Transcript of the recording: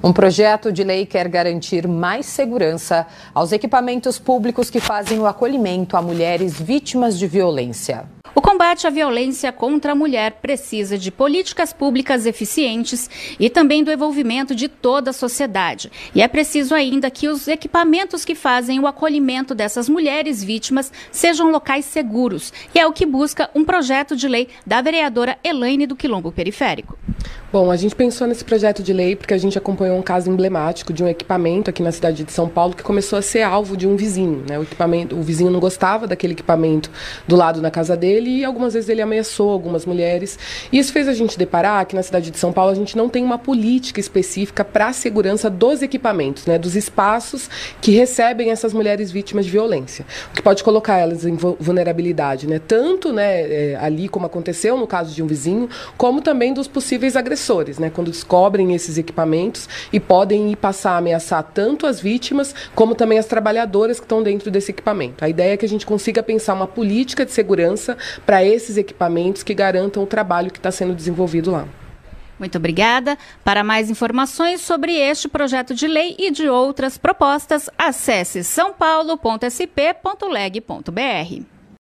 Um projeto de lei quer garantir mais segurança aos equipamentos públicos que fazem o acolhimento a mulheres vítimas de violência. O combate à violência contra a mulher precisa de políticas públicas eficientes e também do envolvimento de toda a sociedade. E é preciso ainda que os equipamentos que fazem o acolhimento dessas mulheres vítimas sejam locais seguros. E é o que busca um projeto de lei da vereadora Elaine do Quilombo Periférico. Bom, a gente pensou nesse projeto de lei porque a gente acompanhou um caso emblemático de um equipamento aqui na cidade de São Paulo que começou a ser alvo de um vizinho. Né? O, equipamento, o vizinho não gostava daquele equipamento do lado da casa dele e algumas vezes ele ameaçou algumas mulheres. E isso fez a gente deparar que na cidade de São Paulo a gente não tem uma política específica para a segurança dos equipamentos, né? dos espaços que recebem essas mulheres vítimas de violência, o que pode colocar elas em vulnerabilidade, né? tanto né, é, ali como aconteceu no caso de um vizinho, como também dos possíveis agressores agressores, né, quando descobrem esses equipamentos e podem passar a ameaçar tanto as vítimas como também as trabalhadoras que estão dentro desse equipamento. A ideia é que a gente consiga pensar uma política de segurança para esses equipamentos que garantam o trabalho que está sendo desenvolvido lá. Muito obrigada. Para mais informações sobre este projeto de lei e de outras propostas, acesse sãopaulo.sp.leg.br.